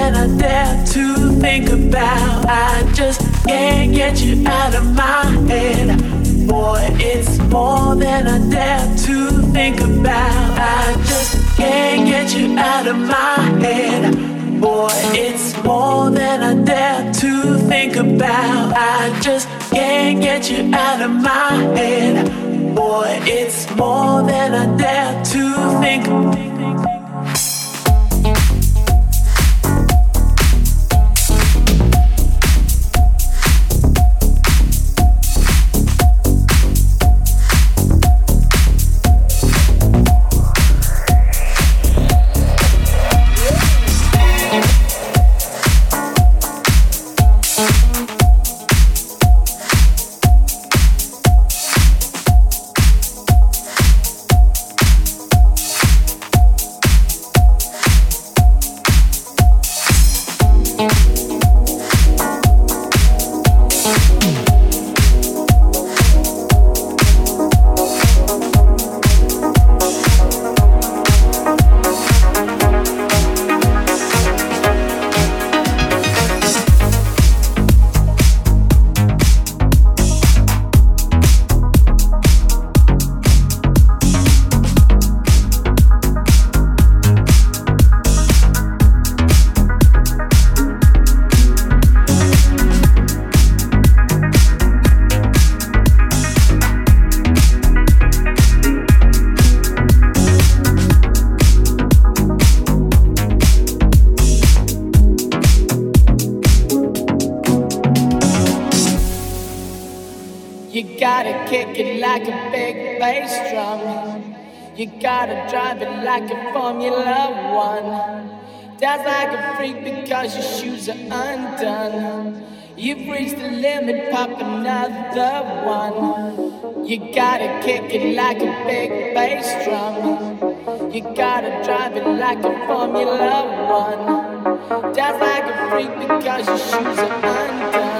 than I dare to think about. I just can't get you out of my head. Boy, it's more than I dare to think about. I just can't get you out of my head. Boy, it's more than I dare to think about. I just can't get you out of my head. Boy, it's more than I dare to think. Gotta kick it like a big bass drum. You gotta drive it like a Formula One. Dance like a freak because your shoes are undone. You've reached the limit, pop another one. You gotta kick it like a big bass drum. You gotta drive it like a Formula One. Dance like a freak because your shoes are undone.